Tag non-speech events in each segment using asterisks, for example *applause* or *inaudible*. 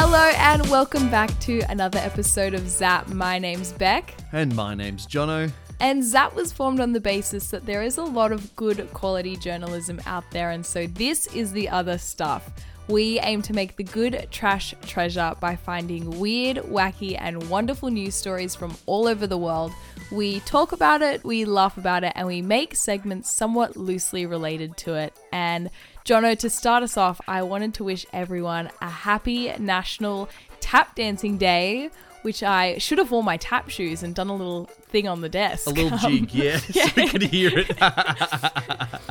Hello and welcome back to another episode of Zap. My name's Bec. And my name's Jono. And Zap was formed on the basis that there is a lot of good quality journalism out there, and so this is the other stuff. We aim to make the good trash treasure by finding weird, wacky, and wonderful news stories from all over the world. We talk about it, we laugh about it, and we make segments somewhat loosely related to it. And Jono, to start us off, I wanted to wish everyone a happy National Tap Dancing Day which I should have worn my tap shoes and done a little thing on the desk. A little *laughs* Um, jig, yeah, *laughs* *laughs* yeah. so we could hear it.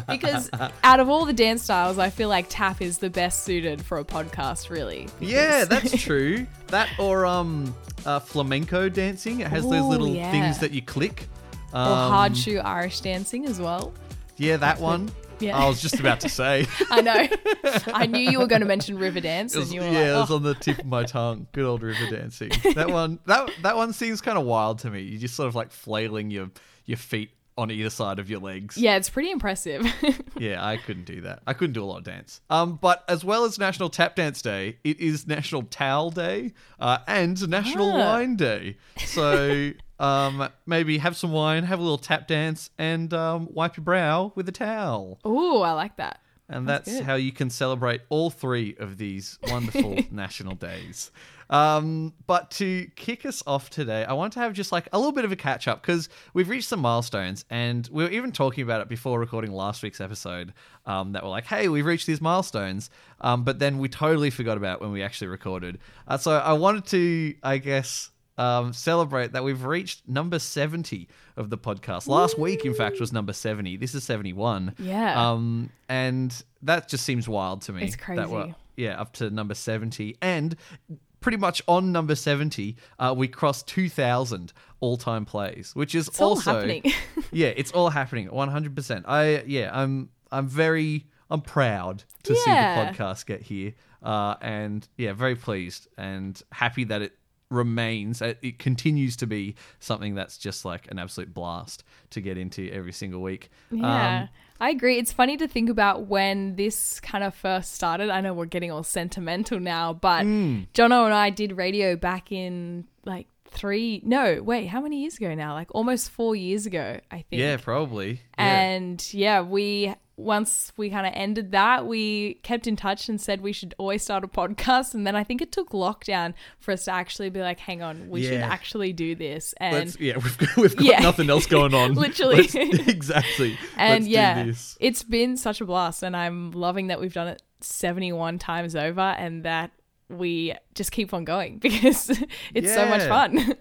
because out of all the dance styles, I feel like tap is the best suited for a podcast, really. yeah, that's true. That or um, uh, flamenco dancing. It has those little yeah. things that you click. or Um, hard shoe Irish dancing as well. Yeah, that one. Yeah. I was just about to say. *laughs* I know. I knew you were going to mention river dance, was- and you were yeah, it was oh. on the tip of my tongue. Good old river *laughs* dancing. That one, that that one seems kind of wild to me. You just sort of like flailing your your feet on either side of your legs. yeah, it's pretty impressive. *laughs* Yeah, I couldn't do that. I couldn't do a lot of dance. Um, but as well as National Tap Dance Day, it is National Towel Day uh, and National Ah. Wine Day. So um, maybe have some wine, have a little tap dance, and um, wipe your brow with a towel. Ooh, I like that. And That's that's, how you can celebrate all three of these *laughs* wonderful national days. Um, but to kick us off today, I want to have just like a little bit of a catch up because we've reached some milestones, and we were even talking about it before recording last week's episode. Um, that were like, hey, we've reached these milestones, um, but then we totally forgot about when we actually recorded. Uh, so I wanted to, I guess, um, celebrate that we've reached number 70 of the podcast. Last week, in fact, was number 70. This is 71. Yeah. Um, and that just seems wild to me. It's That we're, crazy. yeah, up to number 70. And pretty much on number 70, uh, we crossed 2,000 all time plays, which is It's all also. happening. *laughs* yeah, it's all happening 100%. I, yeah, I'm, I'm very, I'm proud to see the podcast get here. Uh, and yeah, very pleased and happy that it remains it continues to be something that's just like an absolute blast to get into every single week Yeah, Um, I agree. It's funny to think about when this kind of first started. I know we're getting all sentimental now, but Hmm. Jono and I did radio back in like three, no, wait, how many years ago now? Like almost four years ago, I think. yeah probably yeah. And yeah, we once we kind of ended that, we kept in touch and said we should always start a podcast. And then I think it took lockdown for us to actually be like, hang on, we should actually do this. And Let's, yeah, *laughs* we've got, we've got Yeah. nothing else going on. *laughs* Literally. *laughs* Exactly. and Let's yeah, it's been such a blast, and I'm loving that we've done it 71 times over, and that we just keep on going because it's so much fun.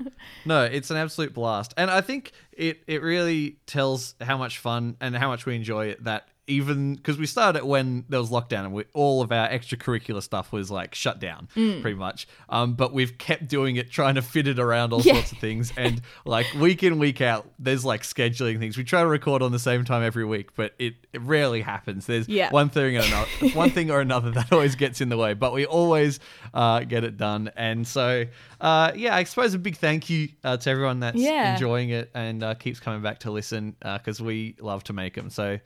No, it's an absolute blast, and I think it it really tells how much fun and how much we enjoy it. That even because we started when there was lockdown and we, all of our extracurricular stuff was like shut down, Mm. pretty much. Um, but we've kept doing it, trying to fit it around all Yeah. sorts of things, and like week in week out, there's like scheduling things. We try to record on the same time every week, but it, it rarely happens. There's Yeah. one thing or another, *laughs* one thing or another that always gets in the way, but we always uh, get it done. And so, uh, yeah, I suppose a big thank you uh, to everyone that's Yeah. enjoying it and uh, keeps coming back to listen because we love to make them. So.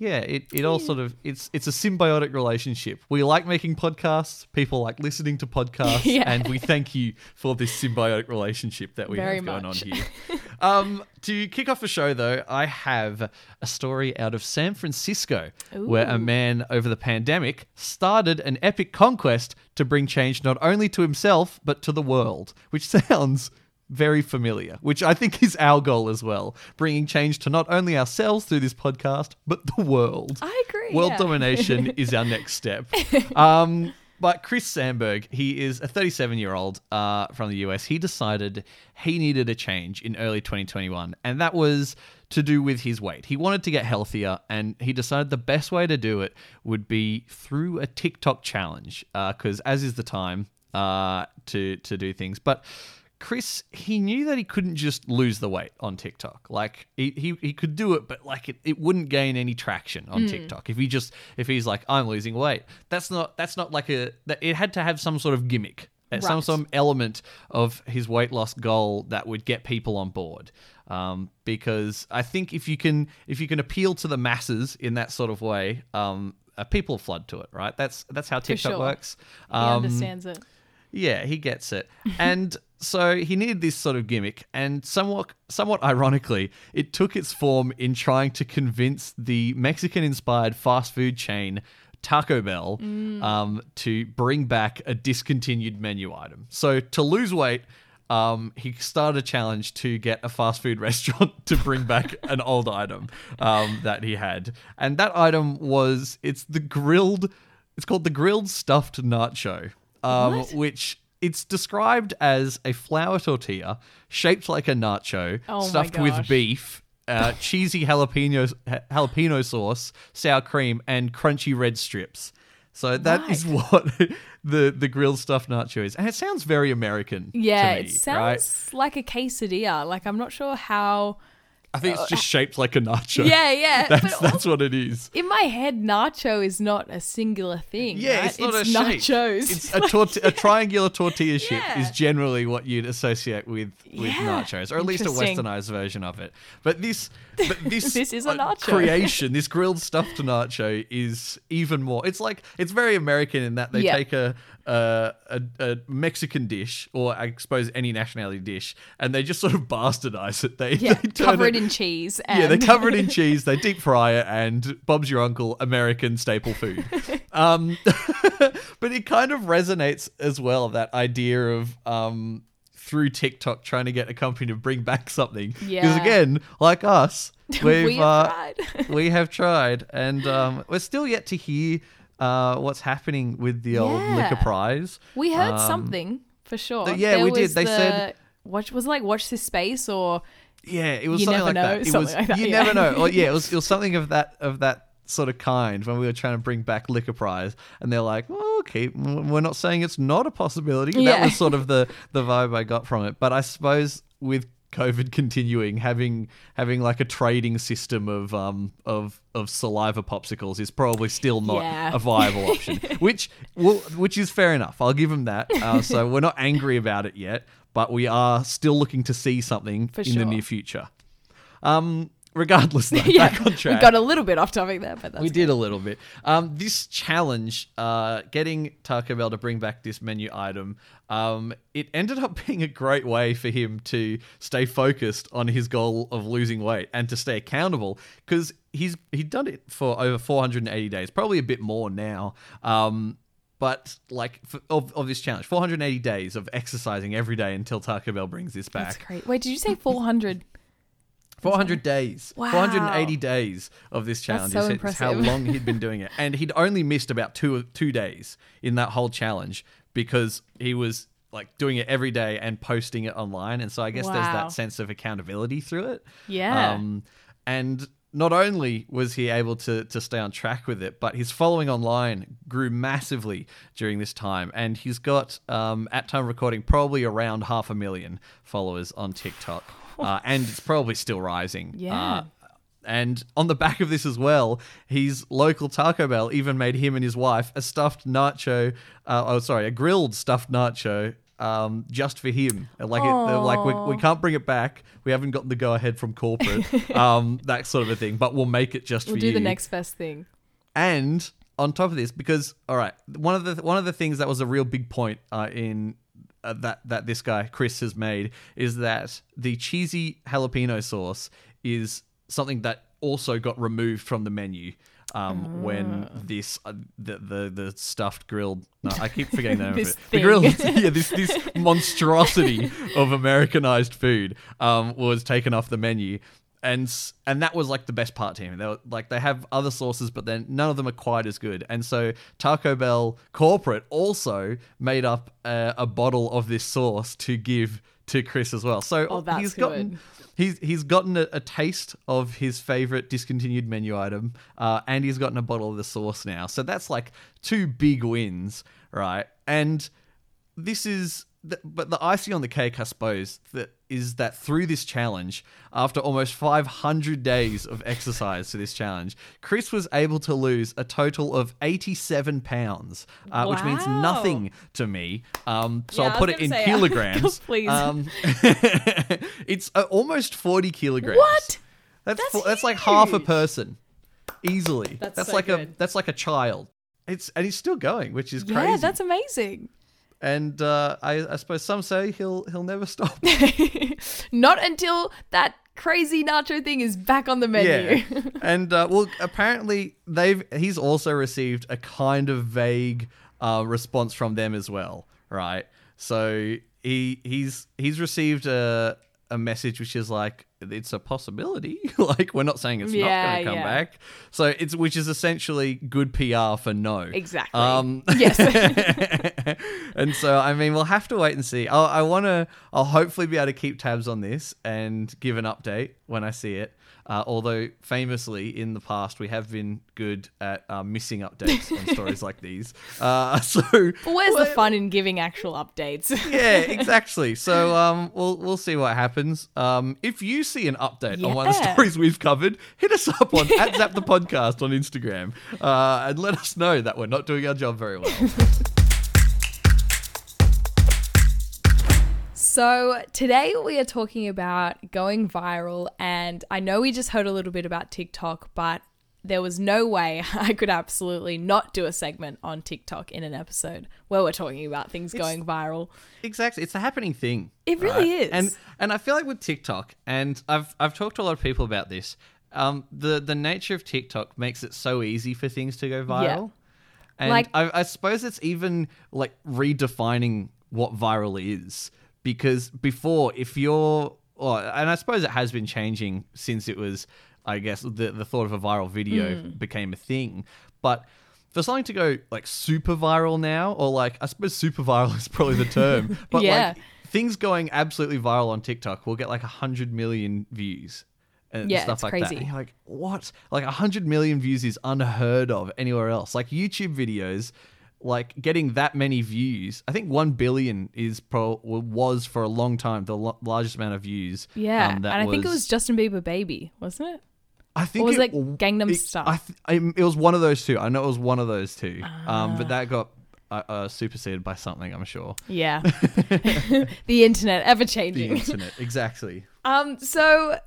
Yeah, it, it all sort of it's it's a symbiotic relationship. We like making podcasts, people like listening to podcasts, *laughs* Yeah. and we thank you for this symbiotic relationship that we Very have going much. on here. *laughs* um, to kick off the show, though, I have a story out of San Francisco where a man over the pandemic started an epic conquest to bring change not only to himself but to the world, which *laughs* sounds very familiar, which I think is our goal as well, bringing change to not only ourselves through this podcast but the world. I agree. World yeah. domination *laughs* is our next step. *laughs* Um, but Chris Sandberg, he is a 37 year old uh, from the US. He decided he needed a change in early 2021, and that was to do with his weight. He wanted to get healthier, and he decided the best way to do it would be through a TikTok challenge, because as is the time uh, to to do things. But Chris, he knew that he couldn't just lose the weight on TikTok. Like he, he, he could do it, but like it, it wouldn't gain any traction on TikTok if he just if he's like I'm losing weight. That's not that's not like a that it had to have some sort of gimmick, uh, some Right. some element of his weight loss goal that would get people on board. Um, because I think if you can if you can appeal to the masses in that sort of way, um, uh, people flood to it, right? That's that's how TikTok sure. works. He Um, understands it. Yeah, he gets it. And so he needed this sort of gimmick, and somewhat somewhat ironically, it took its form in trying to convince the Mexican inspired fast food chain Taco Bell um, to bring back a discontinued menu item. So to lose weight, um, he started a challenge to get a fast food *laughs* restaurant to bring back an old item um, that he had, and that item was it's the grilled. It's called the grilled stuffed nacho, um, which it's described as a flour tortilla shaped like a nacho, Oh stuffed with beef, uh, cheesy jalapeno jalapeno sauce, sour cream, and crunchy red strips. So that is what *laughs* the the grilled stuffed nacho is, and it sounds very American. Yeah, to me, it sounds like a quesadilla. Like I'm not sure how. I think it's just shaped like a nacho. Yeah, yeah. *laughs* that's that's what it is. in my head, nacho is not a singular thing. Yeah, right? it's not a shape. nachos. It's *laughs* a, torti- a triangular tortilla *laughs* shape is generally what you'd associate with with Yeah. nachos, or at least a westernized version of it. But this, but this, This is a uh, nacho. creation. This grilled stuffed nacho is even more. It's like it's very American in that they Yeah. take a, a a a Mexican dish, or I suppose any nationality dish, and they just sort of bastardize it. They, yeah, *laughs* they cover it it in cheese. And yeah, they cover it in *laughs* cheese. They deep fry it, and Bob's your uncle, American staple food. *laughs* um, but it kind of resonates as well that idea of um, through TikTok trying to get a company to bring back something. Because Yeah. again, like us, we've we have uh, tried. we have tried, and um, we're still yet to hear uh, what's happening with the old Yeah. Lick-a-Prize. we heard Um, something for sure. th- yeah, we did. was They the- said- Watch was it like watch this space or Yeah, it was You something never like know, that. It something was like that, you yeah. never know. Or, yeah, it was it was *laughs* something of that of that sort of kind when we were trying to bring back Lick-a-Prize, and they're like, well, okay, we're not saying it's not a possibility. That Yeah. was sort of the the vibe I got from it. But I suppose with COVID continuing, having having like a trading system of um of of saliva popsicles is probably still not Yeah. a viable option. *laughs* which well, which is fair enough. I'll give them that. Uh, *laughs* so we're not angry about it yet, but we are still looking to see something For in the near future. Um, regardless, *laughs* though, yeah, back on we got a little bit off topic there, but that's We did a little bit. Um, this challenge, uh, getting Taco Bell to bring back this menu item, um, it ended up *laughs* being a great way for him to stay focused on his goal of losing weight and to stay accountable because he's he'd done it for over 480 days, probably a bit more now. Um, but like for, of, of this challenge, 480 days of exercising every day until Taco Bell brings this back. That's great. Wait, did you say 400? *laughs* 400 days. Wow. 480 days of this challenge. That's so is- is how long he'd been *laughs* doing it. And he'd only missed about two two days in that whole challenge because he was like doing it every day and posting it online. And so I guess there's that sense of accountability through it. Yeah. Um, and not only was he able to to stay on track with it, but his following online grew massively during this time, and he's got um, at time of recording probably around half a million followers on TikTok, *laughs* uh, and it's probably still rising. Yeah. Uh, and on the back of this as well, his local Taco Bell even made him and his wife a stuffed nacho. Uh, oh, sorry, a grilled stuffed nacho. Um, just for him, like it, like we, we can't bring it back. We haven't gotten the go ahead from corporate, *laughs* um, that sort of a thing. But we'll make it just we'll for you. We'll do the next best thing. And on top of this, because all right, one of the one of the things that was a real big point uh, in uh, that that this guy Chris has made is that the cheesy jalapeno sauce is something that also got removed from the menu. Um, when Ah. this uh, the, the the stuffed grilled no I keep *laughs* forgetting the name This of it the grilled *laughs* yeah this this *laughs* monstrosity of Americanized food um, was taken off the menu and and that was like the best part to him. They were, like they have other sauces, but then none of them are quite as good. And so Taco Bell corporate also made up a, a bottle of this sauce to give to Chris as well. So Oh, he's gotten good. he's he's gotten a, a taste of his favorite discontinued menu item, uh, and he's gotten a bottle of the sauce now. So that's like two big wins, right? And this is the, but the icing on the cake, I suppose, that is that through this challenge, after almost 500 days of exercise to this challenge, Chris was able to lose a total of 87 pounds, uh, which means nothing to me. Um, so Yeah, I'll put it in say, *laughs* kilograms. please. Um, *laughs* it's uh, almost 40 kilograms. What? That's That's that's like half a person, easily. That's so like a that's like a child. It's and he's still going, which is Yeah, crazy. Yeah, that's amazing. And uh, I, I suppose some say he'll he'll never *laughs* stop. *laughs* Not until that crazy nacho thing is back on the menu. Yeah, *laughs* and uh, well, apparently they've he's also received a kind of vague uh, response from them as well, right? So he he's he's received a a message which is like it's a possibility. *laughs* like we're not saying it's not going to come yeah. back. So it's which is essentially good PR for no. Exactly. Um, yes. *laughs* and so I mean we'll have to wait and see. I'll, I want to. I'll hopefully be able to keep tabs on this and give an update when I see it. Uh, although famously in the past we have been good at uh, missing updates on *laughs* stories like these. Uh, *laughs* so But where's the fun in giving actual updates? *laughs* yeah, exactly. So um, we'll we'll see what happens. Um, if you see an update on one of the stories we've covered, hit us up on at Zap the Podcast on Instagram uh, and let us know that we're not doing our job very well. So, today we are talking about going viral, and I know we just heard a little bit about TikTok, but there was no way *laughs* I could absolutely not do a segment on TikTok in an episode where we're talking about things going viral. Exactly, it's a happening thing. It really right? is. and and I feel like with TikTok, and I've I've talked to a lot of people about this. Um, the the nature of TikTok makes it so easy for things to go viral, and Like- I, I suppose it's even like redefining what viral is because before, if you're, or, and I suppose it has been changing since it was, I guess the the thought of a viral video Mm. became a thing, but for something to go like super viral now, or like I suppose super viral *laughs* is probably the term, *laughs* but Yeah. like things going absolutely viral on TikTok will get like 100 million views and Yeah, stuff like that. crazy. And you're like, what? Like 100 million views is unheard of anywhere else. Like YouTube videos, like getting that many views. I think 1 billion is pro was for a long time the lo- largest amount of views. Yeah. um, and I think it was Justin Bieber Baby, wasn't it? I think it was it, it Gangnam Style? I th- it was one of those two. I know it was one of those two. Um, Ah. but that got uh, uh, superseded by something. I'm sure. Yeah. *laughs* *laughs* the internet, ever changing. The internet, exactly. *laughs* Um, so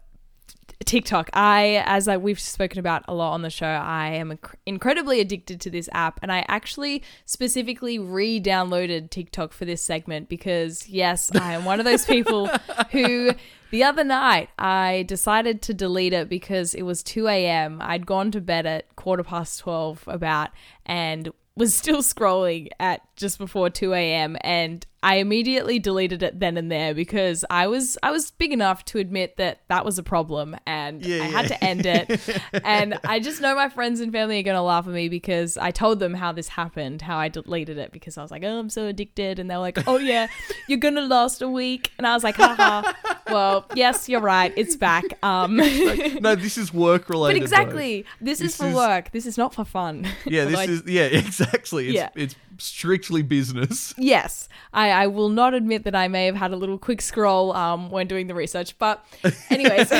TikTok, I, as I, we've spoken about a lot on the show, I am inc- incredibly addicted to this app, and I actually specifically re-downloaded TikTok for this segment because, yes, I am one of those people *laughs* who. The other night, I decided to delete it because it was 2 a.m. I'd gone to bed at quarter past 12 about and was still scrolling at just before 2 a.m. and I immediately deleted it then and there because I was I was big enough to admit that that was a problem and Yeah, I had to end it. *laughs* and I just know my friends and family are going to laugh at me because I told them how this happened, how I deleted it because I was like, "Oh, I'm so addicted." And they're like, "Oh yeah, you're going to last a week." And I was like, "Haha. Well, yes, you're right. It's back." Um *laughs* no, this is work But related. though. exactly, this, is This for is- work. This is not for fun. Yeah, *laughs* this I- is yeah, *laughs* exactly. It's Yeah. it's strictly business. Yes, I, I will not admit that I may have had a little quick scroll um, when doing the research. But, anyways,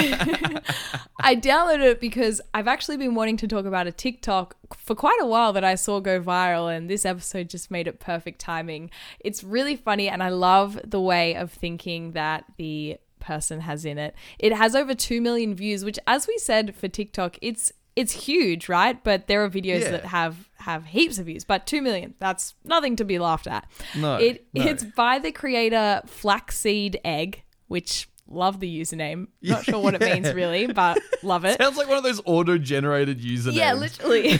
I downloaded it because I've actually been wanting to talk about a TikTok for quite a while that I saw go viral, and this episode just made it perfect timing. It's really funny, and I love the way of thinking that the person has in it. It has over 2 million views, which, as we said for TikTok, it's it's huge, right? But there are videos Yeah. that have have heaps of views, but 2 million, that's nothing to be laughed at. No, It no. it's by the creator Flaxseed Egg, which love the username. Not sure what it Yeah. means really, but love it. *laughs* Sounds like one of those auto-generated usernames. Yeah, literally. *laughs*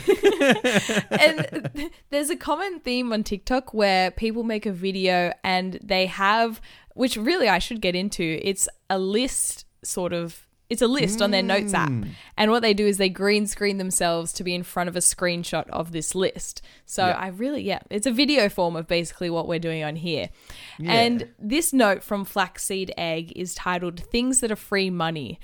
*laughs* and there's a common theme on TikTok where people make a video and they have, which really I should get into, it's a list sort of. It's a list on their notes app. Mm. And what they do is they green screen themselves to be in front of a screenshot of this list. So Yeah. I really, yeah, it's a video form of basically what we're doing on here. And this note from Flaxseed Egg is titled Things That Are Free Money.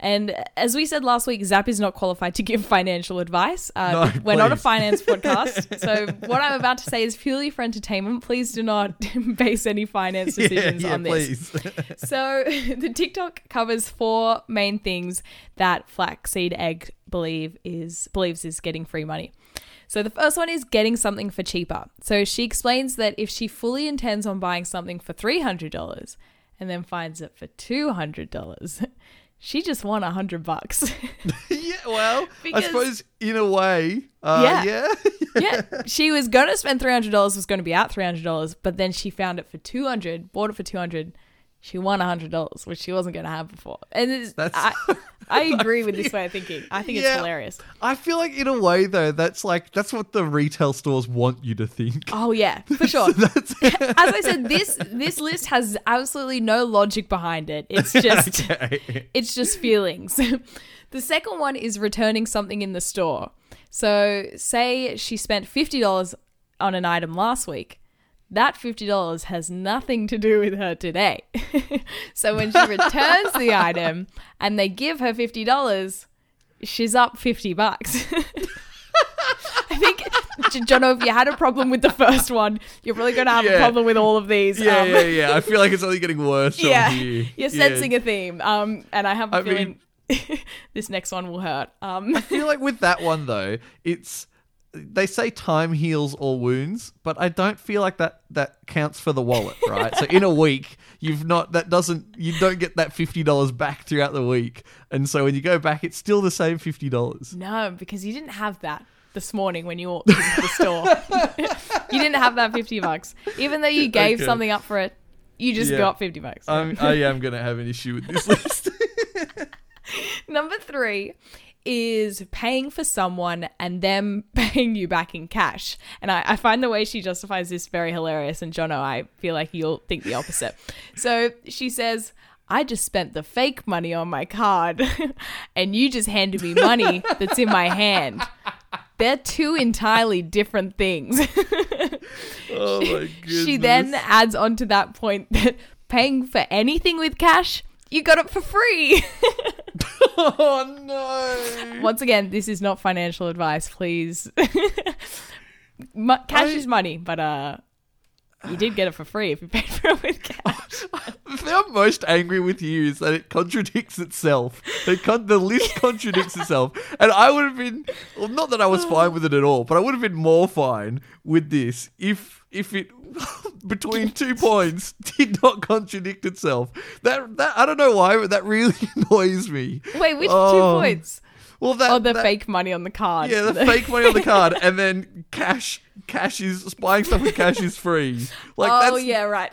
And as we said last week, Zap is not qualified to give financial advice. Uh, No, we're not a finance *laughs* podcast. so what I'm about to say is purely for entertainment. Please do not *laughs* base any finance decisions yeah, yeah, on this. *laughs* So the TikTok covers four main things that Flaxseed Egg believe is believes is getting free money. So the first one is getting something for cheaper. So she explains that if she fully intends on buying something for three hundred dollars and then finds it for two hundred dollars, she just won a hundred bucks. *laughs* yeah, well, Because- I suppose in a way, uh, Yeah. yeah. *laughs* yeah, she was gonna spend three hundred dollars. Was gonna be out three hundred dollars, but then she found it for two hundred. Bought it for two hundred. She won a hundred dollars, which she wasn't gonna have before. And it's, That's- I, *laughs* I agree with this way of thinking. I think it's hilarious. I feel like in a way though, that's like that's what the retail stores want you to think. Oh yeah, *laughs* for sure. *laughs* As I said, this this list has absolutely no logic behind it. It's just okay. it's just feelings. the second one is returning something in the store. So, say she spent $50 on an item last week. That $50 has nothing to do with her today. *laughs* so, when she returns the *laughs* item and they give her $50, she's up 50 bucks. *laughs* I think, Jono, if you had a problem with the first one, you're really going to have a problem with all of these. Yeah, Um, yeah, yeah. I feel like it's only getting worse yeah, here. you're Yeah. sensing a theme. Um, and I have a I feeling this next one will hurt. Um, I feel like with that one though, it's they say time heals all wounds, but I don't feel like that that counts for the wallet, right? so in a *laughs* week, you've not that doesn't you don't get that fifty dollars back throughout the week, and so when you go back, it's still the same fifty dollars. no, because you didn't have that this morning when you walked into the store. *laughs* you didn't have that fifty bucks, even though you gave Okay. something up for it. You just Yeah. got fifty bucks. I'm, I am gonna have an issue with this list. *laughs* Number three is paying for someone and them *laughs* paying you back in cash. And I, I find the way she justifies this very hilarious. And Jono, I feel like you'll think the opposite. *laughs* so she says, I just spent the fake money on my card *laughs* and you just handed me money that's in my hand. They're two entirely different things. oh my goodness. she then adds on to that point that paying for anything with cash, you got it for free. *laughs* Oh no. Once again, this is not financial advice, please. *laughs* Mo- cash I- is money, but uh, you did get it for free if you paid for it with cash. The thing I'm most angry with you is that it contradicts itself. It con- the list *laughs* contradicts itself. And I would have been, well, not that I was fine with it at all, but I would have been more fine with this if if it *laughs* between two points *laughs* did not contradict itself. That that I don't know why, but that really *laughs* annoys me. Wait, which Oh. two um, points? Well, that Oh, the that- fake money on the card. Yeah, the fake money on the card, and then cash. Cash is buying stuff with cash is free. Like that's oh that's yeah, right.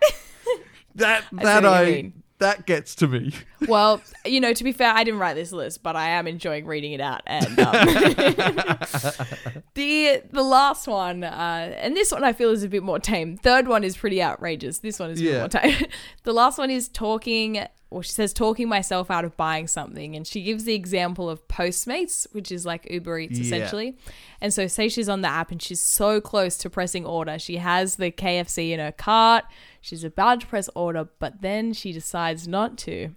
that that what you I mean. That gets to me. well, you know, to be fair, I didn't write this list, but I am enjoying reading it out. And um, *laughs* the the last one, uh, and this one I feel is a bit more tame. Third one is pretty outrageous. This one is a Yeah. bit more tame. *laughs* the last one is talking. Well, she says talking myself out of buying something, and she gives the example of Postmates, which is like Uber Eats Yeah. essentially. And so, say she's on the app and she's so close to pressing order. She has the KFC in her cart. She's about to press order, but then she decides not to.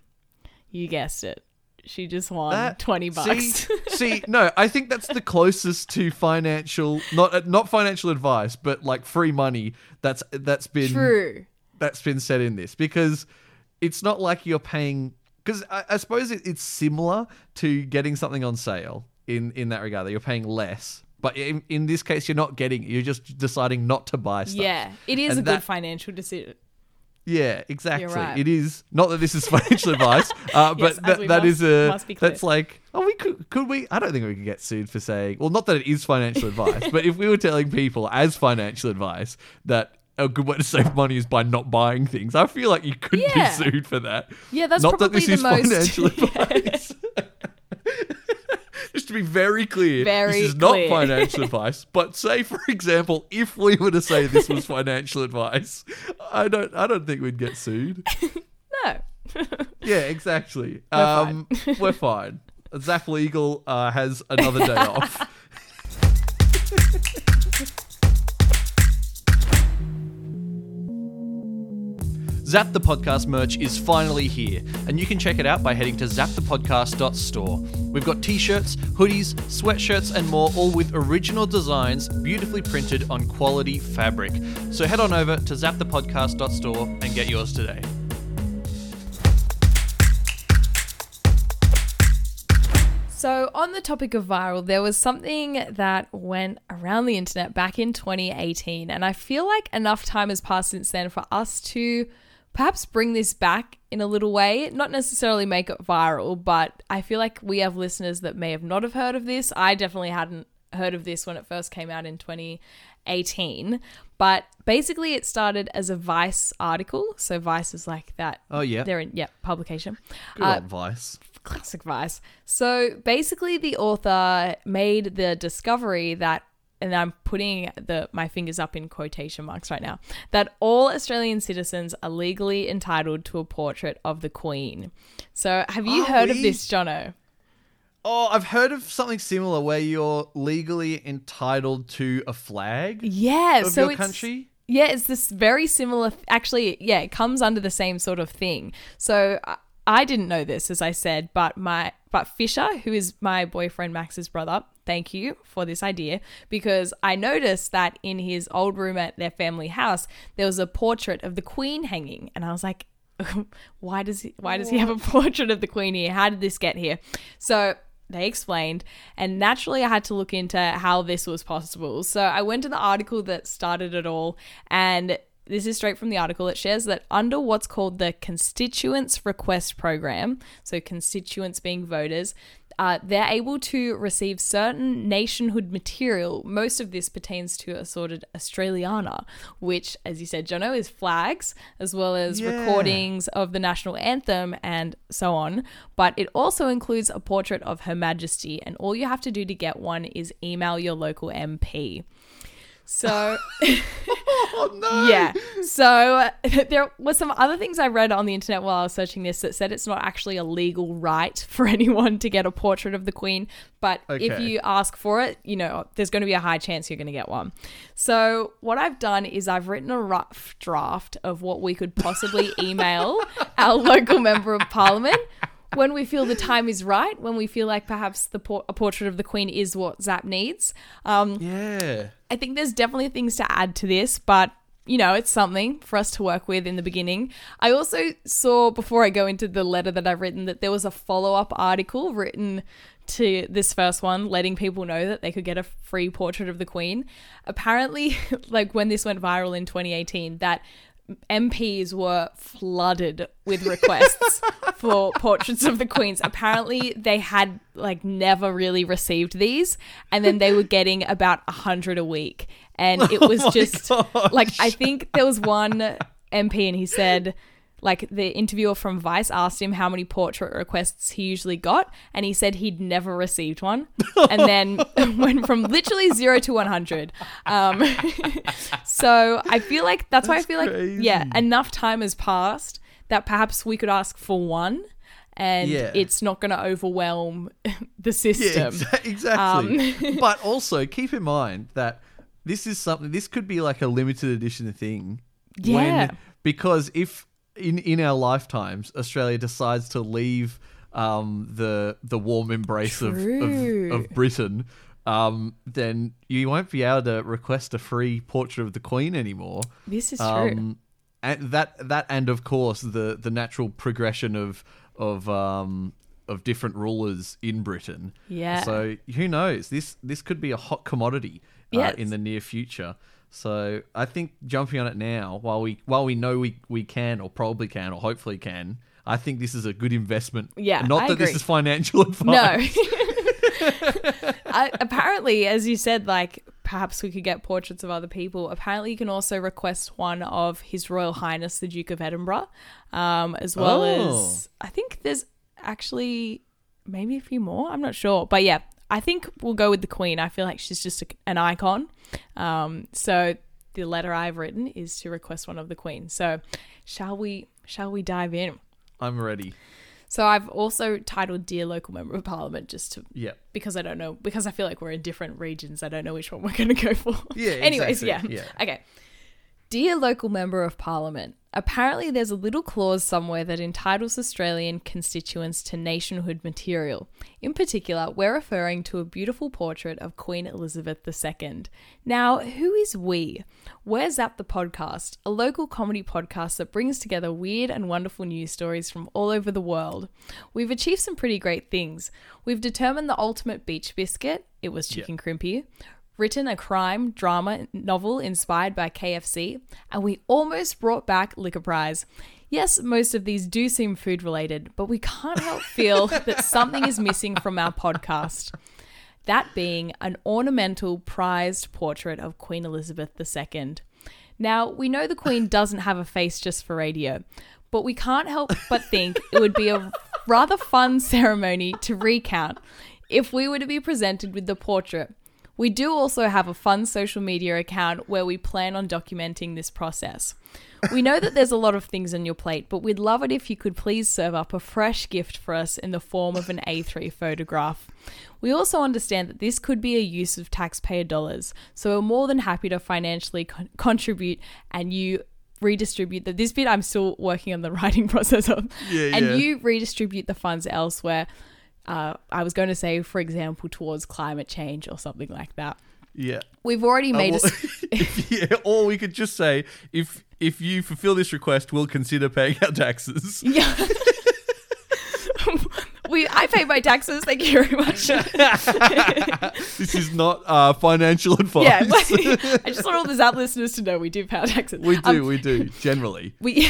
You guessed it. She just won That- 20 bucks. *laughs* See, see, *laughs* no, I think that's the closest to financial, not uh, not financial advice, but like free money. That's that's been True. that's been said in this because it's not like you're paying. Because I, I suppose it, it's similar to getting something on sale in in that regard that you're paying less. But in, in this case, you're not getting. You're just deciding not to buy stuff. Yeah, it is And a good that- financial decision. Yeah, exactly. right. It is not that this is financial *laughs* advice, uh, but Yes, that, that must- is a must be clear. that's like oh we could could we I don't think we could get sued for saying well not that it is financial advice, but if we were telling people as financial advice that a good way to save money is by not buying things, I feel like you could Yeah. be sued for that. Yeah, that's not that this the is most- financial *laughs* advice. *laughs* Just to be very clear, Very this is not financial *laughs* advice. But say, for example, if we were to say this was financial advice, I don't, I don't think we'd get sued. No. Yeah, exactly. We're um, we're fine. Zap Legal uh, has another day off. Zap the Podcast merch is finally here, and you can check it out by heading to zapthepodcast.store. We've got t shirts, hoodies, sweatshirts, and more, all with original designs beautifully printed on quality fabric. So head on over to zapthepodcast.store and get yours today. So, on the topic of viral, there was something that went around the internet back in 2018, and I feel like enough time has passed since then for us to perhaps bring this back in a little way, not necessarily make it viral, but I feel like we have listeners that may have not have heard of this. I definitely hadn't heard of this when it first came out in 2018, but basically it started as a Vice article. So Vice is like that. Oh yeah, They're in yeah, publication. good uh, Vice. classic Vice. So basically, the author made the discovery that, and I'm putting the my fingers up in quotation marks right now, that all Australian citizens are legally entitled to a portrait of the Queen. So have you Are heard of this, Jono? Oh, I've heard of something similar where you're legally entitled to a flag Yeah. of so your it's, country. Yeah, it's this very similar. Actually, yeah, it comes under the same sort of thing. So uh, I, didn't know this, as I said, but my but Fisher, who is my boyfriend Max's brother, thank you for this idea because I noticed that in his old room at their family house there was a portrait of the Queen hanging, and I was like, *laughs* why does he why does he have a portrait of the Queen here? How did this get here? So they explained, and naturally, I had to look into how this was possible. So I went to the article that started it all, and this is straight from the article. It shares that under what's called the Constituents Request Program, so constituents being voters, uh, they're able to receive certain nationhood material. Most of this pertains to assorted Australiana, which, as you said, Jono, is flags as well as Yeah. recordings of the national anthem and so on. But it also includes a portrait of Her Majesty, and all you have to do to get one is email your local MP. So. *laughs* Oh no! Yeah. So *laughs* there were some other things I read on the internet while I was searching this that said it's not actually a legal right *laughs* for anyone to get a portrait of the Queen. But if you ask for it, you know, there's going to be a high chance you're going to get one. So what I've done is I've written a rough draft of what we could possibly email our local member of parliament. When we feel the time is right, when we feel like perhaps the por- a portrait of the Queen is what Zap needs, um, Yeah. I think there's definitely things to add to this, but you know, it's something for us to work with in the beginning. I also saw before I go into the letter that I've written that there was a follow up article written to this first one, letting people know that they could get a free portrait of the Queen. Apparently, *laughs* like when this went viral in 2018, that MPs were flooded with requests *laughs* for portraits of the queens. Apparently, they had like never really received these, and then they were getting about a hundred a week, and it *laughs* was oh my just gosh. like I think there was one MP, and he said. Like the interviewer from Vice asked him how many portrait requests he usually got, and he said he'd never received one, and then *laughs* *laughs* went from literally zero to one hundred. Um, *laughs* so I feel like that's, why I That's feel like yeah, enough time has passed that perhaps we could ask for one, and Yeah. it's not going to overwhelm the Yeah, system. exa- exactly. Um, but also keep in mind that this is something. This could be like a limited edition thing. Yeah. because if in in our lifetimes Australia decides to leave um, the the warm embrace of, of of Britain. Um, then you won't be able to request a free portrait of the Queen anymore. This is true. Um, and that that and of course the the natural progression of of um of different rulers in Britain. Yeah. So who knows? This this could be a hot commodity uh, Yes. in the near future. So I think jumping on it now, while we while we know we we can or probably can or hopefully can, I think this is a good investment. Yeah, Not I that this is financial *laughs* advice. No. *laughs* I, apparently, as you said, like perhaps we could get portraits of other people. Apparently, you can also request one of His Royal Highness the Duke of Edinburgh, um, as well Oh. as I think there's actually maybe a few more. I'm not sure, but yeah, I think we'll go with the Queen. I feel like she's just a, an icon. Um, so the letter I've written is to request one of the Queen. So shall we? Shall we dive in? I'm ready. So I've also titled "Dear Local Member of Parliament" just to Yeah. because I don't know because I feel like we're in different regions. I don't know which one we're going to go for. Yeah, *laughs* Anyways, exactly. yeah. Yeah. Okay. Dear local member of parliament, apparently there's a little clause somewhere that entitles Australian constituents to nationhood material. In particular, we're referring to a beautiful portrait of Queen Elizabeth II. Now, who is we? We're Zap the Podcast, a local comedy podcast that brings together weird and wonderful news stories from all over the world. We've achieved some pretty great things. We've determined the ultimate beach biscuit, it was chicken crimpy written a crime drama novel inspired by KFC, and we almost brought back Lick-a-Prize. Yes, most of these do seem food related, but we can't help feel *laughs* that something is missing from our podcast. That being an ornamental, prized portrait of Queen Elizabeth II. Now, we know the Queen doesn't have a face just for radio, but we can't help but think it would be a rather fun ceremony to recount if we were to be presented with the portrait. We do also have a fun social media account where we plan on documenting this process. We know that there's a lot of things on your plate, but we'd love it if you could please serve up a fresh gift for us in the form of an A3 photograph. We also understand that this could be a use of taxpayer dollars, so we're more than happy to financially con- contribute and you redistribute that this bit I'm still working on the *laughs* writing process of Yeah, and yeah. you redistribute the funds elsewhere uh, I was going to say, for example, towards climate change or something like that. Yeah. We've already Uh, made well, a. *laughs* yeah, or we could just say if if you fulfill this request, we'll consider paying our taxes. *laughs* Yeah. *laughs* we, I pay my taxes. Thank you very much. this is not uh, financial advice. yeah, I just want all the Zap listeners to know we do pay our taxes. we do, Um, we do generally. we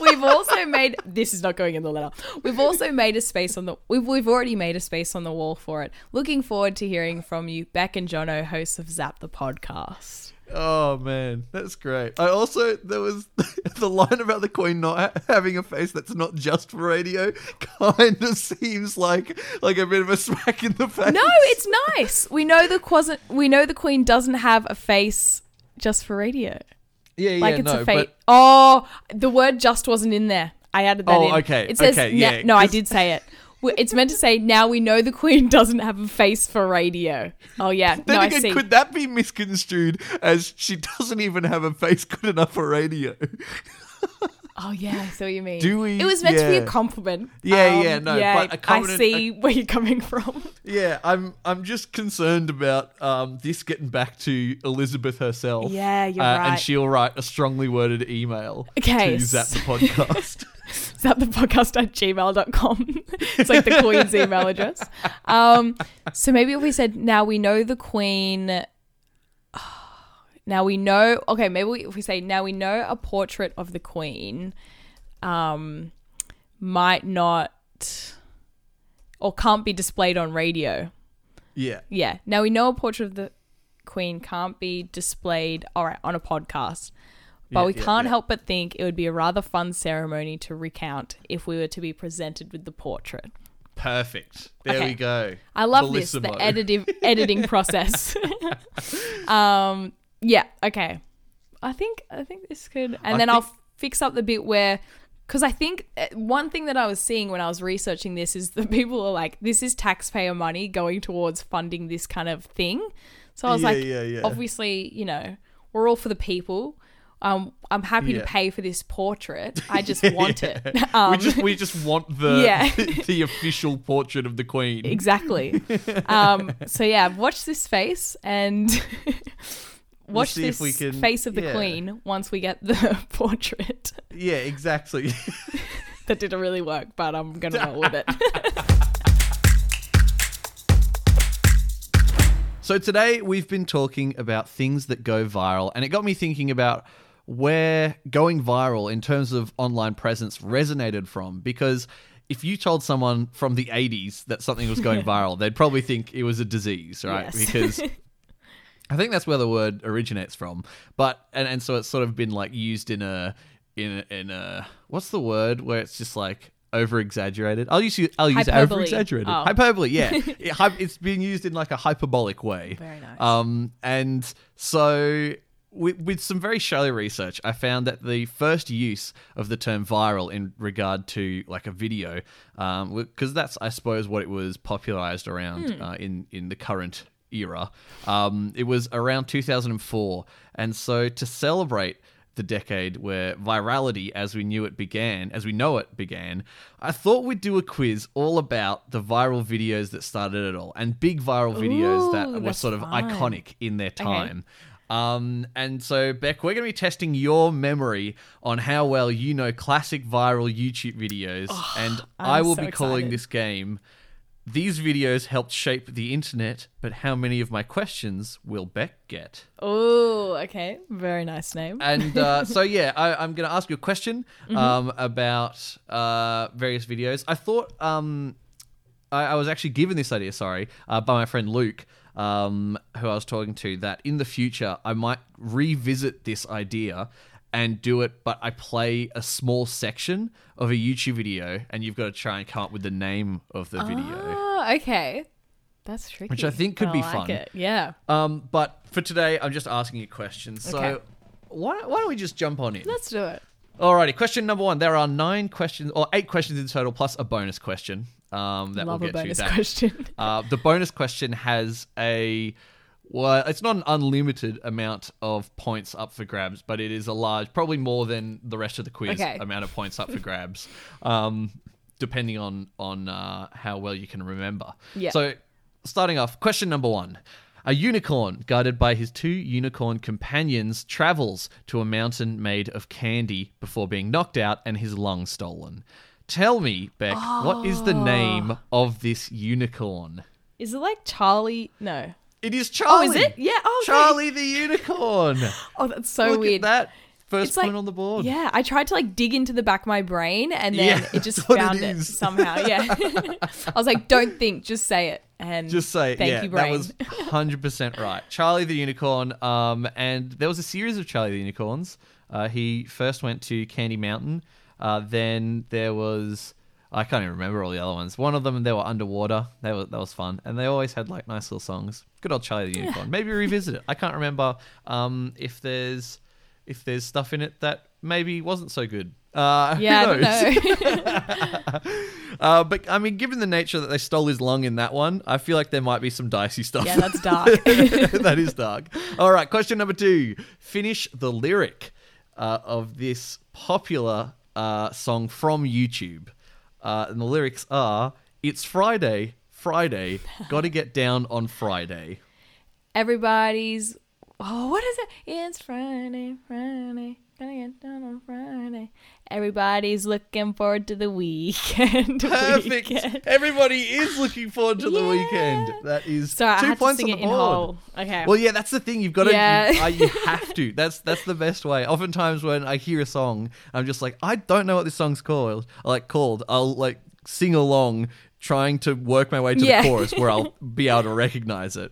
we've also made this is not going in the letter. We've also made a space on the we've we've already made a space on the wall for it. Looking forward to hearing from you, Bec and Jono, hosts of Zap the podcast. Oh man, that's great. I also there was *laughs* the line about the Queen not ha- having a face that's not just for radio. *laughs* Kind of seems like like a bit of a smack in the face. No, it's nice. We know the quasi- we know the Queen doesn't have a face just for radio. Yeah, yeah, Like it's no, a face. but Oh, the word "just" wasn't in there. I added that Oh, in. okay, It says okay, yeah, no, I did say it. It's meant to say now we know the Queen *laughs* doesn't have a face for radio. Oh yeah, then no, I see. could that be misconstrued as she *laughs* doesn't even have a face good enough for radio? *laughs* Oh yeah, I see what you mean. Do we- It was meant to be a yeah. compliment. Um, Yeah, yeah, no, yeah, but I see where you're coming from. *laughs* Yeah, I'm I'm just concerned about um, this getting back to Elizabeth herself. Yeah, you're uh, right. And she'll write a strongly worded email Okay, to Zap the *laughs* podcast. Is that the podcast at gmail.com? *laughs* it's like the Queen's email address. Um, so maybe if we said, now we know the Queen. Now we know. Okay, maybe we, if we say, now we know a portrait of the Queen um, might not or can't be displayed on radio. yeah. Yeah. Now we know a portrait of the Queen can't be displayed, all right, on a podcast. But Yeah, we can't yeah. help but think it would be a rather fun ceremony to recount if we were to be presented with the portrait. Perfect. There Okay. we go. I love this, the editing editing *laughs* process. *laughs* um, yeah, okay. I think I think this could, and I then I'll fix up the bit where, because I think uh, one thing that I was seeing when I was researching this is that *laughs* people are like, this is taxpayer money going towards funding this kind of thing. So I was Yeah, like, yeah, yeah. obviously, you know, we're all for the people. Um, I'm happy Yeah. to pay for this portrait. I *laughs* just want it. *laughs* we Um, just we just want the Yeah. the official portrait of the Queen. Exactly. um, so yeah, watch this face and watch if this we can- face of the yeah. queen once we get the *laughs* portrait. Yeah, exactly. *laughs* *laughs* that didn't really work, but I'm gonna roll with it. So today we've been talking about things that go viral, and it got me thinking about where going viral in terms of online presence resonated from. Because if you told someone from the 80s that something was going viral, they'd probably think it was a disease, right? Yes. Because I think that's where the word originates from. But and, and so it's sort of been like used in a in a, in a what's the word where it's just like over exaggerated. I'll use I'll use over exaggerated. Oh. Hyperbole, yeah. *laughs* It- it's being used in like a hyperbolic way. Very nice. Um, and so with, with some very shallow research, I found that the first use of the term viral in regard to like a video, because that's I suppose what it was popularized around Hmm. uh, in in the current era. Um, it was around 2004, and so to celebrate the decade where virality as we knew it began, as we know it began, I thought we'd do a quiz all about the viral videos that started it all and big viral videos Ooh, that were sort of fun. iconic in their time. Um, and so, Bec, we're going to be testing your memory on how well you know classic viral YouTube videos. and I I'm will so be calling excited. this game These videos helped shape the internet, but how many of my questions will Bec get? Oh, okay. Very nice name. And uh, *laughs* so, yeah, I, I'm going to ask you a question Mm-hmm. um, about uh, various videos. I thought um, I, I was actually given this idea, sorry, uh, by my friend Luke, um, who I was talking to, that in the future I might revisit this idea and do it, but I play a small section of a YouTube video, and you've got to try and come up with the name of the video. Oh, okay. That's tricky. Which I think could but be I like fun. It. Yeah. Um, but for today, I'm just asking you questions. So Okay. why, why don't we just jump on in? Let's do it. Alrighty, question number one. There are nine questions, or eight questions in total, plus a bonus question. Um, that Love we'll a bonus to. That, *laughs* question. Uh, the bonus question has a well, it's not an unlimited amount of points up for grabs, but it is a large, probably more than the rest of the quiz Okay. amount of points up for *laughs* grabs, um, depending on on uh, how well you can remember. Yeah. So, starting off, question number one. A unicorn, guided by his two unicorn companions, travels to a mountain made of candy before being knocked out and his lung stolen. Tell me, Bec, what is the name of this unicorn? Is it like Charlie? No. It is Charlie. Oh, is it? Yeah. Oh, okay. Charlie the unicorn. *laughs* Oh, that's so Look weird. at that. First It's like- point on the board. Yeah, I tried to like dig into the back of my brain and then Yeah, it *laughs* just found it it, somehow. Yeah. *laughs* I was like, don't think, just say it. And Just say, thank yeah, you, that brain. was 100% right. Charlie the Unicorn, um, and there was a series of Charlie the Unicorns. Uh, he first went to Candy Mountain. Uh, then there was, I can't even remember all the other ones. One of them, they were underwater. That was, that was fun. And they always had like nice little songs. Good old Charlie the Unicorn. Maybe revisit it. I can't remember um, if there's if there's stuff in it that maybe wasn't so good. Uh, *laughs* who yeah, I don't know. *laughs* Uh, but I mean, given the nature that they stole his lung in that one, I feel like there might be some dicey stuff. yeah, that's dark. *laughs* that is dark. All right, question number two. Finish the lyric uh, of this popular uh, song from YouTube. Uh, and the lyrics are It's Friday, Friday, gotta get down on Friday. Everybody's. Oh, what is it? It's Friday, Friday. Gonna get done on Friday. Everybody's looking forward to the weekend. *laughs* Perfect. weekend. Everybody is looking forward to the Yeah. weekend. That is Sorry, two points sing on it the in board. whole. Okay. Well, yeah, that's the thing. You've got to. Yeah. You, uh, you have to. That's that's the best way. Oftentimes, when I hear a song, I'm just like, I don't know what this song's called. Like called. I'll like sing along, trying to work my way to Yeah. the chorus where I'll *laughs* be able to recognize it.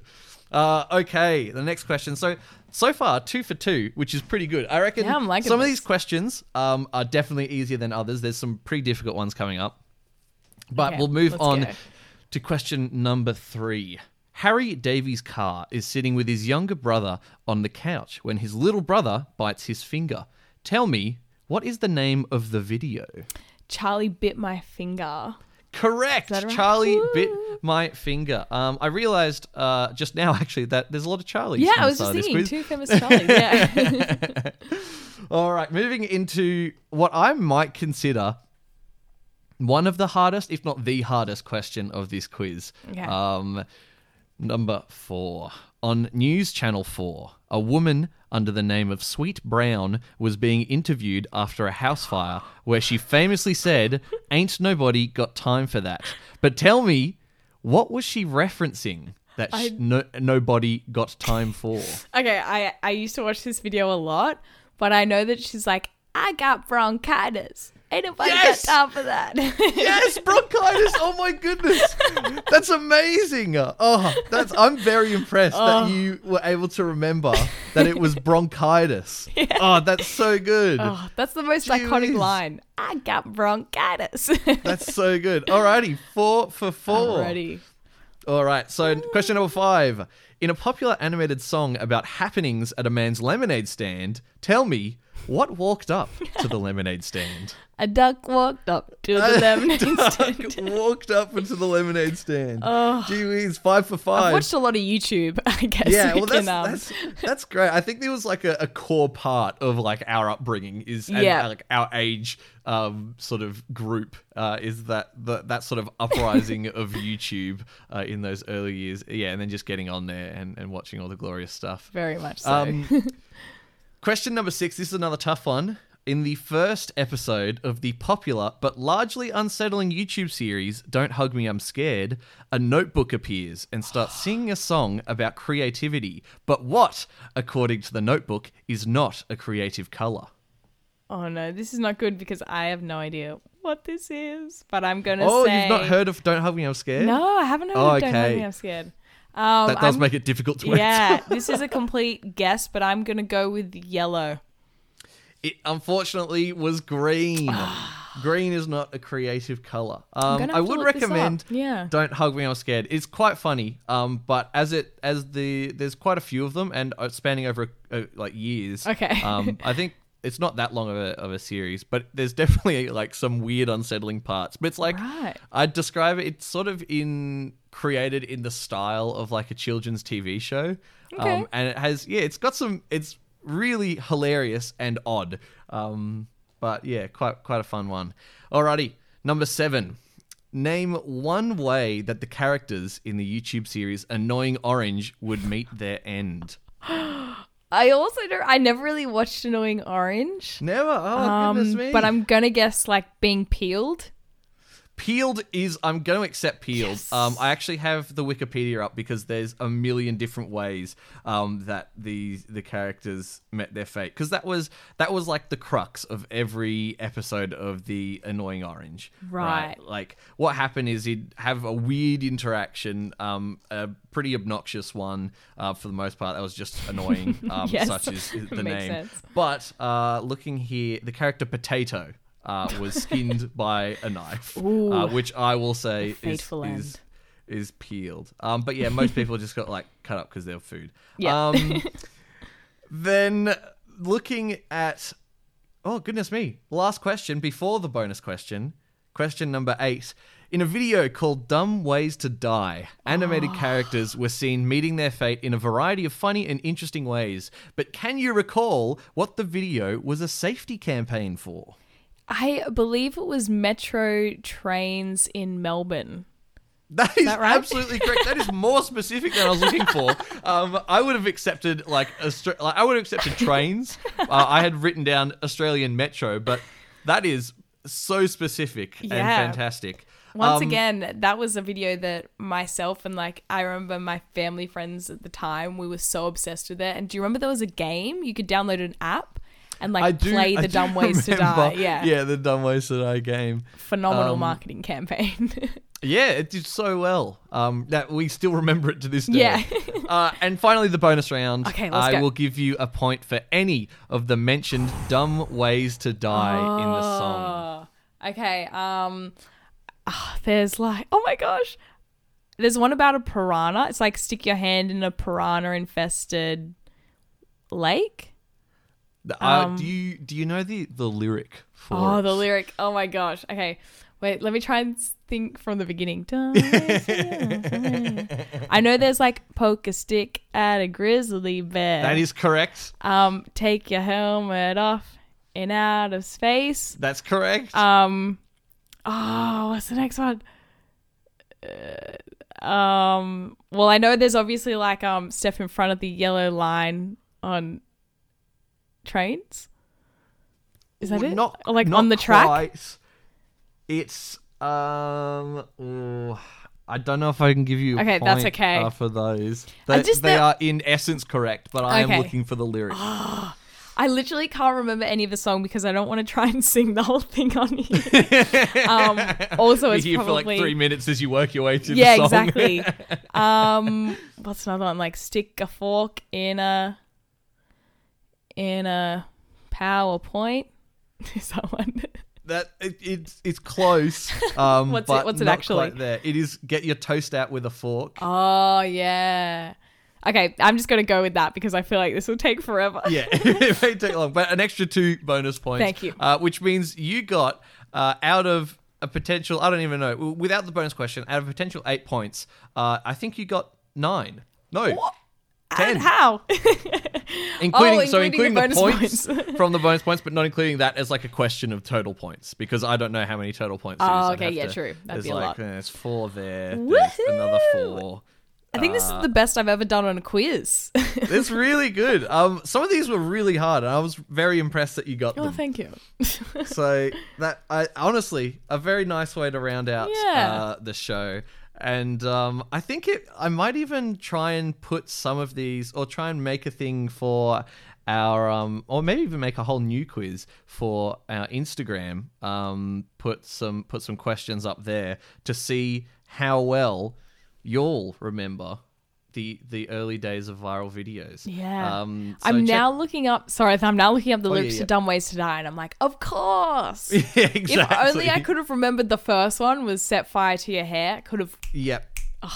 Uh, okay, the next question. So so far, two for two, which is pretty good. I reckon Yeah, I'm liking some of these questions um, are definitely easier than others. There's some pretty difficult ones coming up. But Okay, we'll move on go. to question number three. Harry Davies-Carr is sitting with his younger brother on the couch when his little brother bites his finger. Tell me, what is the name of the video? Charlie bit my finger. Correct. right? Charlie Woo. bit my finger. Um, I realized uh, just now *laughs* actually that there's a lot of Charlies. Yeah, I was just thinking two famous Charlies. Yeah. *laughs* All right, moving into what I might consider one of the hardest, if not the hardest question of this quiz. Okay. Um, number four. On News Channel 4, a woman under the name of Sweet Brown was being interviewed after a house fire where she famously said, Ain't nobody got time for that. But tell me, what was she referencing that sh- no- nobody got time for? okay, I I used to watch this video a lot, but I know that she's like, I got bronchitis. Ain't nobody Yes! got time for that. *laughs* Yes, bronchitis. Oh my goodness, that's amazing. Uh, oh, that's I'm very impressed Oh. that you were able to remember that it was bronchitis. *laughs* Oh, that's so good. oh, that's the most iconic line. I got bronchitis. *laughs* That's so good. Alrighty, four for 4 Alrighty. All right. So, question number five. In a popular animated song about happenings at a man's lemonade stand, tell me what walked up to the lemonade stand. *laughs* A duck walked up to the *laughs* lemonade Duck stand. walked up into the lemonade stand. Oh. Gee whiz, five for five. I've watched a lot of YouTube, *laughs* I guess. yeah, well, that's, can, um, that's that's great. I think there was like a, a core part of like our upbringing is and, Yeah. like our age um sort of group uh is that the, that sort of uprising of YouTube uh, in those early years. Yeah, and then just getting on there and, and watching all the glorious stuff. very much so. Um, question number six. This is another tough one. In the first episode of the popular but largely unsettling YouTube series Don't Hug Me, I'm Scared, a notebook appears and starts *sighs* singing a song about creativity. But what, according to the notebook, is not a creative color? Oh no, this is not good because I have no idea what this is. But I'm gonna Oh, say you've not heard of Don't Hug Me, I'm Scared? No, I haven't heard Oh, of Don't Hug okay. Me, I'm scared. Um, That does I'm- make it difficult to Yeah, answer. *laughs* this is a complete guess, but I'm gonna go with yellow. It unfortunately was green. *sighs* green is not a creative color. Um, I would look this up. recommend Yeah. Don't Hug Me, I'm Scared. It's quite funny, um, but as it as the there's quite a few of them and uh, spanning over uh, like years. Okay. um, *laughs* I think it's not that long of a of a series, but there's definitely like some weird, unsettling parts. But it's like Right. I'd describe it. It's sort of in created in the style of like a children's TV show, Okay. um, and it has yeah, it's got some. It's really hilarious and odd, um, but yeah, quite quite a fun one. Alrighty, number seven. Name one way that the characters in the YouTube series Annoying Orange would meet their end. *gasps* I also don't. I never really watched Annoying Orange. Never. Oh goodness Um, me. but I'm gonna guess like being peeled. Peeled is I'm going to accept peeled. Yes. Um, I actually have the Wikipedia up because there's a million different ways um, that the the characters met their fate. Because that was that was like the crux of every episode of the Annoying Orange. Right. Like what happened is he'd have a weird interaction, um, a pretty obnoxious one uh, for the most part. That was just annoying, *laughs* um, Yes. such as *laughs* the Makes name. sense. But uh, looking here, the character Potato uh, was *laughs* skinned by a knife, Ooh. uh, which I will say is, is is peeled. Um, but yeah, most people just got like cut up because they're food. Yeah. Um, *laughs* then looking at oh goodness me, last question before the bonus question, question number eight. In a video called Dumb Ways to Die, animated characters were seen meeting their fate in a variety of funny and interesting ways. But can you recall what the video was a safety campaign for? I believe it was Metro trains in Melbourne. That is that right? absolutely correct. That is more specific than I was looking for. Um, I would have accepted like, Austra- like I would have accepted trains. *laughs* Uh, I had written down Australian Metro, but that is so specific and fantastic. Once Um, again, that was a video that myself and like I remember my family friends at the time we were so obsessed with it. And do you remember there was a game you could download an app and like I do play the do dumb ways to die? Yeah, *laughs* yeah, the dumb ways to die game. phenomenal Um, marketing campaign. *laughs* Yeah, it did so well. Um, that we still remember it to this day. Yeah. *laughs* uh, and finally, the bonus round. Okay, let's I go. will give you a point for any of the mentioned dumb ways to die in the song. Oh, Okay. Um, ah, there's like, oh my gosh, there's one about a piranha. It's like stick your hand in a piranha infested lake. The- Um, uh, do you do you know the the lyric for Oh, it? the lyric. Oh my gosh. Okay. Wait, let me try and think from the beginning. Don't waste your time. I know there's like poke a stick at a grizzly bear. That is correct. um take your helmet off in out of space. That's correct. Um oh, what's the next one? Uh, um well, I know there's obviously like um step in front of the yellow line on trains. Is that Well, it? Not like not on the track? quite. It's um. oh, I don't know if I can give you. A Okay, that's okay. uh, for those, they, just they are in essence correct, but I am looking for the lyric. *gasps* I literally can't remember any of the song because I don't want to try and sing the whole thing on here. *laughs* um, also, it's here probably for like three minutes as you work your way through yeah, the song. Yeah, exactly. *laughs* um, what's another one? Like stick a fork in a in a PowerPoint. *laughs* Is that one? that it, it's it's close. *laughs* Um, What's it- what's it actually? there. It is get your toast out with a fork. Oh yeah. Okay, I'm just gonna go with that because I feel like this will take forever. Yeah, *laughs* it may take long, but an extra two bonus points. Thank you. Uh, which means you got uh, out of a potential, I don't even know, without the bonus question, out of potential eight points, uh, I think you got nine. No, What? Ten, And how? *laughs* including Oh, so including including the the, bonus points *laughs* from the bonus points, but not including that as like a question of total points because I don't know how many total points. there is. Oh, I'd okay, yeah, to- true. That'd there's be a like lot. uh, there's four there. There's another four. I think this is the best I've ever done on a quiz. *laughs* It's really good. Um, some of these were really hard, and I was very impressed that you got oh, them. thank you. so that I honestly a very nice way to round out Yeah. uh, the show. And um, I think it. I might even try and put some of these, or try and make a thing for our, um, or maybe even make a whole new quiz for our Instagram. Um, put some put some questions up there to see how well you'll remember the the early days of viral videos. Yeah. Um, so I'm check- now looking up. Sorry, I'm now looking up the Oh, yeah, lyrics yeah. to "Dumb Ways to Die," and I'm like, of course. *laughs* yeah, exactly. If only I could have remembered the first one was "Set Fire to Your Hair." Could have. Yep. Could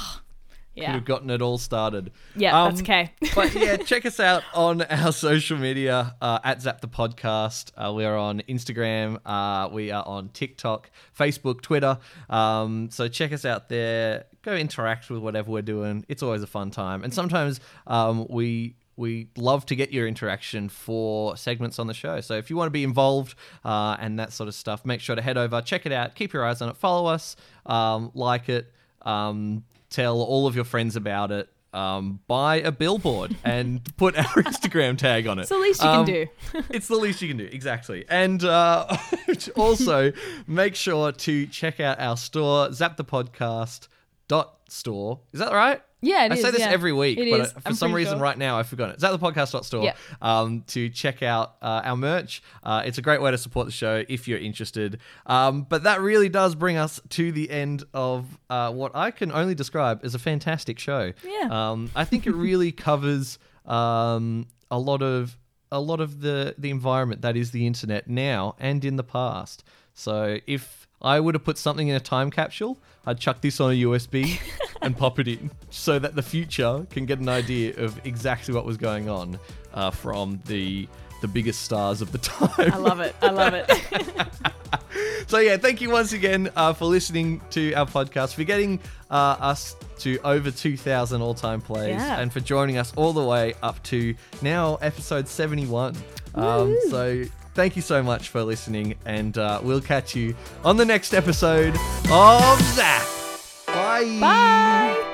Yeah. Could have gotten it all started. Yeah, that's Um, okay. *laughs* but yeah, *laughs* check us out on our social media uh, at Zap the Podcast. Uh, we are on Instagram. Uh, we are on TikTok, Facebook, Twitter. Um, so check us out there. Go interact with whatever we're doing. It's always a fun time. And sometimes um, we we love to get your interaction for segments on the show. So if you want to be involved uh, and that sort of stuff, make sure to head over, check it out, keep your eyes on it, follow us, um, like it, um, tell all of your friends about it. Um, buy a billboard *laughs* and put our Instagram tag on it. It's the least you Um, can do. *laughs* it's the least you can do, exactly. And uh, *laughs* also make sure to check out our store, Zap the Podcast dot store. Is that right? Yeah, it I say this yeah. every week, It but is. for I'm some reason sure. right now I've forgotten it. It's at the podcast.store Yeah. um, to check out uh, our merch. Uh, it's a great way to support the show if you're interested. Um, but that really does bring us to the end of uh, what I can only describe as a fantastic show. Yeah. Um, I think it really *laughs* covers um, a lot of a lot of the the environment that is the internet now and in the past. So if I would have put something in a time capsule, I'd chuck this on a USB *laughs* and pop it in so that the future can get an idea of exactly what was going on uh, from the the biggest stars of the time. I love it. I love it. *laughs* So yeah, thank you once again uh, for listening to our podcast, for getting uh, us to over 2,000 all-time plays, Yeah. and for joining us all the way up to now episode 71. Um, so thank you so much for listening, and uh, we'll catch you on the next episode of Zap. Bye. Bye.